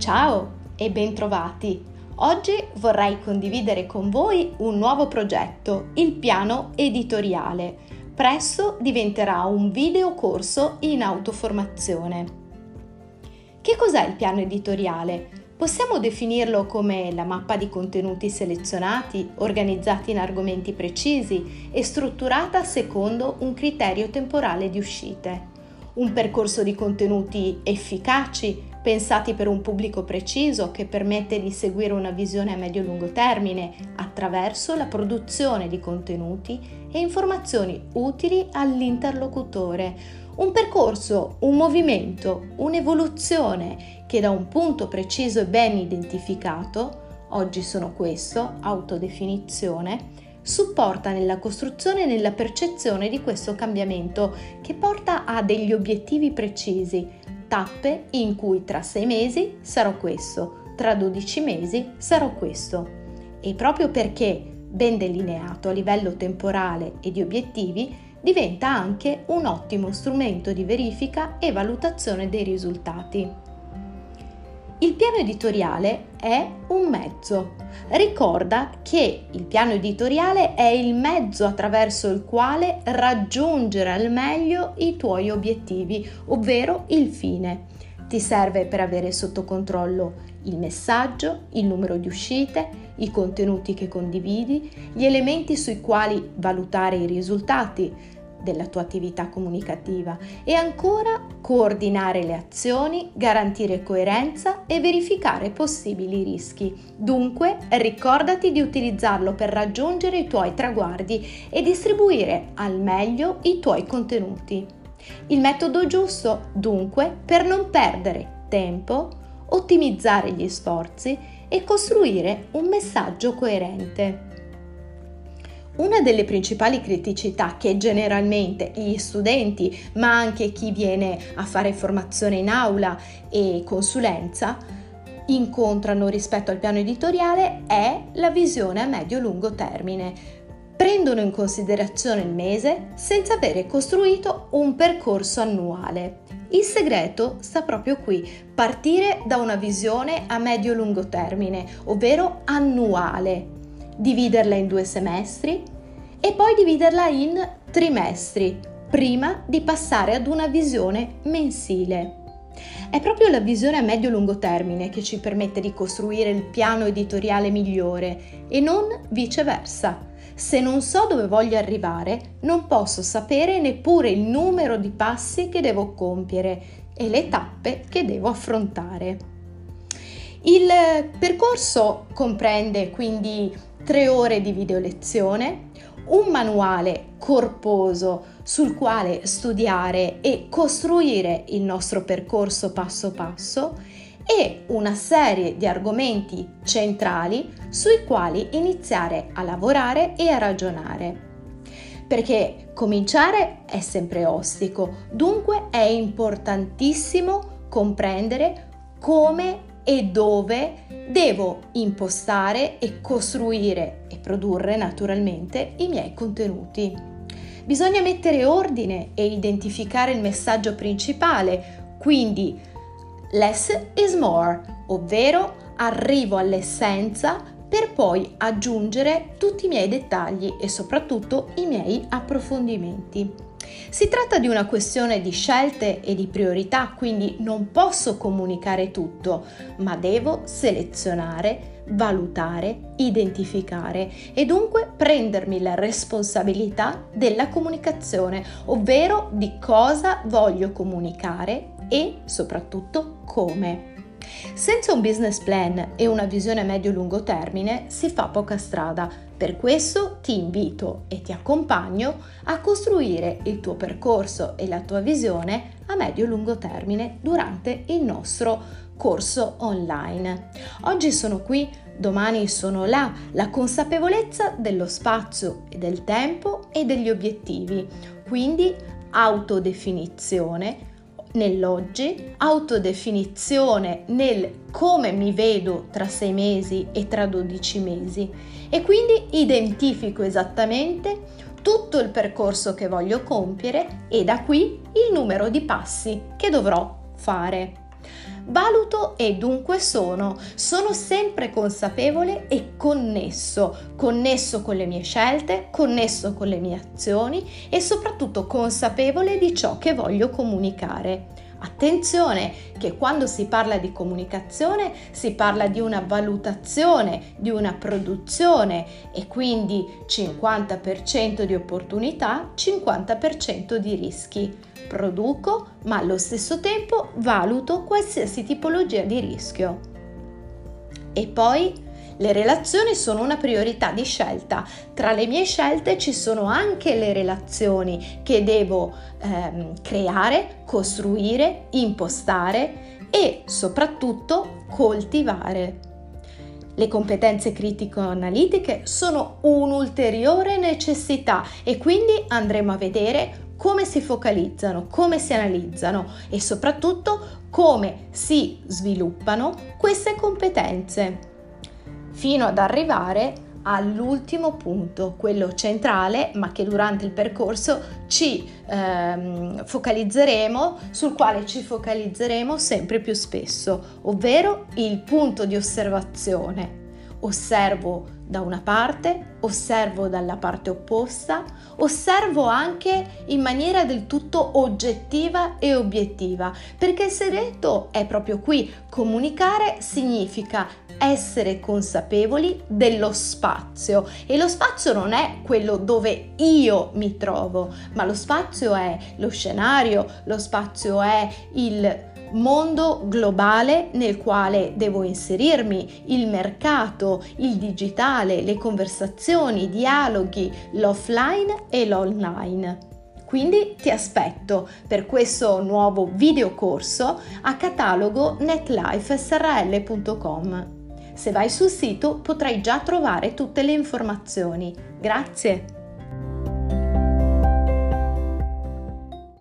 Ciao e bentrovati! Oggi vorrei condividere con voi un nuovo progetto, il piano editoriale. Presto diventerà un video corso in autoformazione. Che cos'è il piano editoriale? Possiamo definirlo come la mappa di contenuti selezionati, organizzati in argomenti precisi e strutturata secondo un criterio temporale di uscite un percorso di contenuti efficaci, pensati per un pubblico preciso che permette di seguire una visione a medio-lungo termine attraverso la produzione di contenuti e informazioni utili all'interlocutore. Un percorso, un movimento, un'evoluzione che da un punto preciso e ben identificato, oggi sono questo, autodefinizione, supporta nella costruzione e nella percezione di questo cambiamento che porta a degli obiettivi precisi, tappe in cui tra sei mesi sarò questo, tra 12 mesi sarò questo. E proprio perché ben delineato a livello temporale e di obiettivi, diventa anche un ottimo strumento di verifica e valutazione dei risultati. Il piano editoriale è un mezzo. Ricorda che il piano editoriale è il mezzo attraverso il quale raggiungere al meglio i tuoi obiettivi, ovvero il fine. Ti serve per avere sotto controllo il messaggio, il numero di uscite, i contenuti che condividi, gli elementi sui quali valutare i risultati, della tua attività comunicativa e ancora coordinare le azioni, garantire coerenza e verificare possibili rischi. Dunque ricordati di utilizzarlo per raggiungere i tuoi traguardi e distribuire al meglio i tuoi contenuti. Il metodo giusto, dunque, per non perdere tempo, ottimizzare gli sforzi e costruire un messaggio coerente. Una delle principali criticità che generalmente gli studenti, ma anche chi viene a fare formazione in aula e consulenza, incontrano rispetto al piano editoriale è la visione a medio-lungo termine. Prendono in considerazione il mese senza avere costruito un percorso annuale. Il segreto sta proprio qui, partire da una visione a medio-lungo termine, ovvero annuale dividerla in due semestri e poi dividerla in trimestri prima di passare ad una visione mensile. È proprio la visione a medio-lungo termine che ci permette di costruire il piano editoriale migliore e non viceversa. Se non so dove voglio arrivare, non posso sapere neppure il numero di passi che devo compiere e le tappe che devo affrontare. Il percorso comprende quindi tre ore di video lezione, un manuale corposo sul quale studiare e costruire il nostro percorso passo passo e una serie di argomenti centrali sui quali iniziare a lavorare e a ragionare. Perché cominciare è sempre ostico, dunque è importantissimo comprendere come e dove devo impostare e costruire e produrre naturalmente i miei contenuti. Bisogna mettere ordine e identificare il messaggio principale, quindi less is more, ovvero arrivo all'essenza per poi aggiungere tutti i miei dettagli e soprattutto i miei approfondimenti. Si tratta di una questione di scelte e di priorità, quindi non posso comunicare tutto, ma devo selezionare, valutare, identificare e dunque prendermi la responsabilità della comunicazione, ovvero di cosa voglio comunicare e soprattutto come. Senza un business plan e una visione medio-lungo termine si fa poca strada. Per questo ti invito e ti accompagno a costruire il tuo percorso e la tua visione a medio-lungo termine durante il nostro corso online. Oggi sono qui, domani sono là, la consapevolezza dello spazio e del tempo e degli obiettivi. Quindi autodefinizione, nell'oggi, autodefinizione nel come mi vedo tra sei mesi e tra 12 mesi e quindi identifico esattamente tutto il percorso che voglio compiere e da qui il numero di passi che dovrò fare. Valuto e dunque sono. Sono sempre consapevole e connesso, connesso con le mie scelte, connesso con le mie azioni e soprattutto consapevole di ciò che voglio comunicare. Attenzione che quando si parla di comunicazione si parla di una valutazione, di una produzione e quindi 50% di opportunità, 50% di rischi. Produco ma allo stesso tempo valuto qualsiasi tipologia di rischio. E poi le relazioni sono una priorità di scelta. Tra le mie scelte ci sono anche le relazioni che devo ehm, creare, costruire, impostare e soprattutto coltivare. Le competenze critico-analitiche sono un'ulteriore necessità e quindi andremo a vedere come si focalizzano, come si analizzano e soprattutto come si sviluppano queste competenze fino ad arrivare all'ultimo punto, quello centrale, ma che durante il percorso ci ehm, focalizzeremo, sul quale ci focalizzeremo sempre più spesso, ovvero il punto di osservazione. Osservo da una parte, osservo dalla parte opposta, osservo anche in maniera del tutto oggettiva e obiettiva, perché il segreto è proprio qui. Comunicare significa essere consapevoli dello spazio e lo spazio non è quello dove io mi trovo, ma lo spazio è lo scenario, lo spazio è il mondo globale nel quale devo inserirmi, il mercato, il digitale, le conversazioni, i dialoghi, l'offline e l'online. Quindi ti aspetto per questo nuovo videocorso a catalogo netlifesrl.com. Se vai sul sito potrai già trovare tutte le informazioni. Grazie!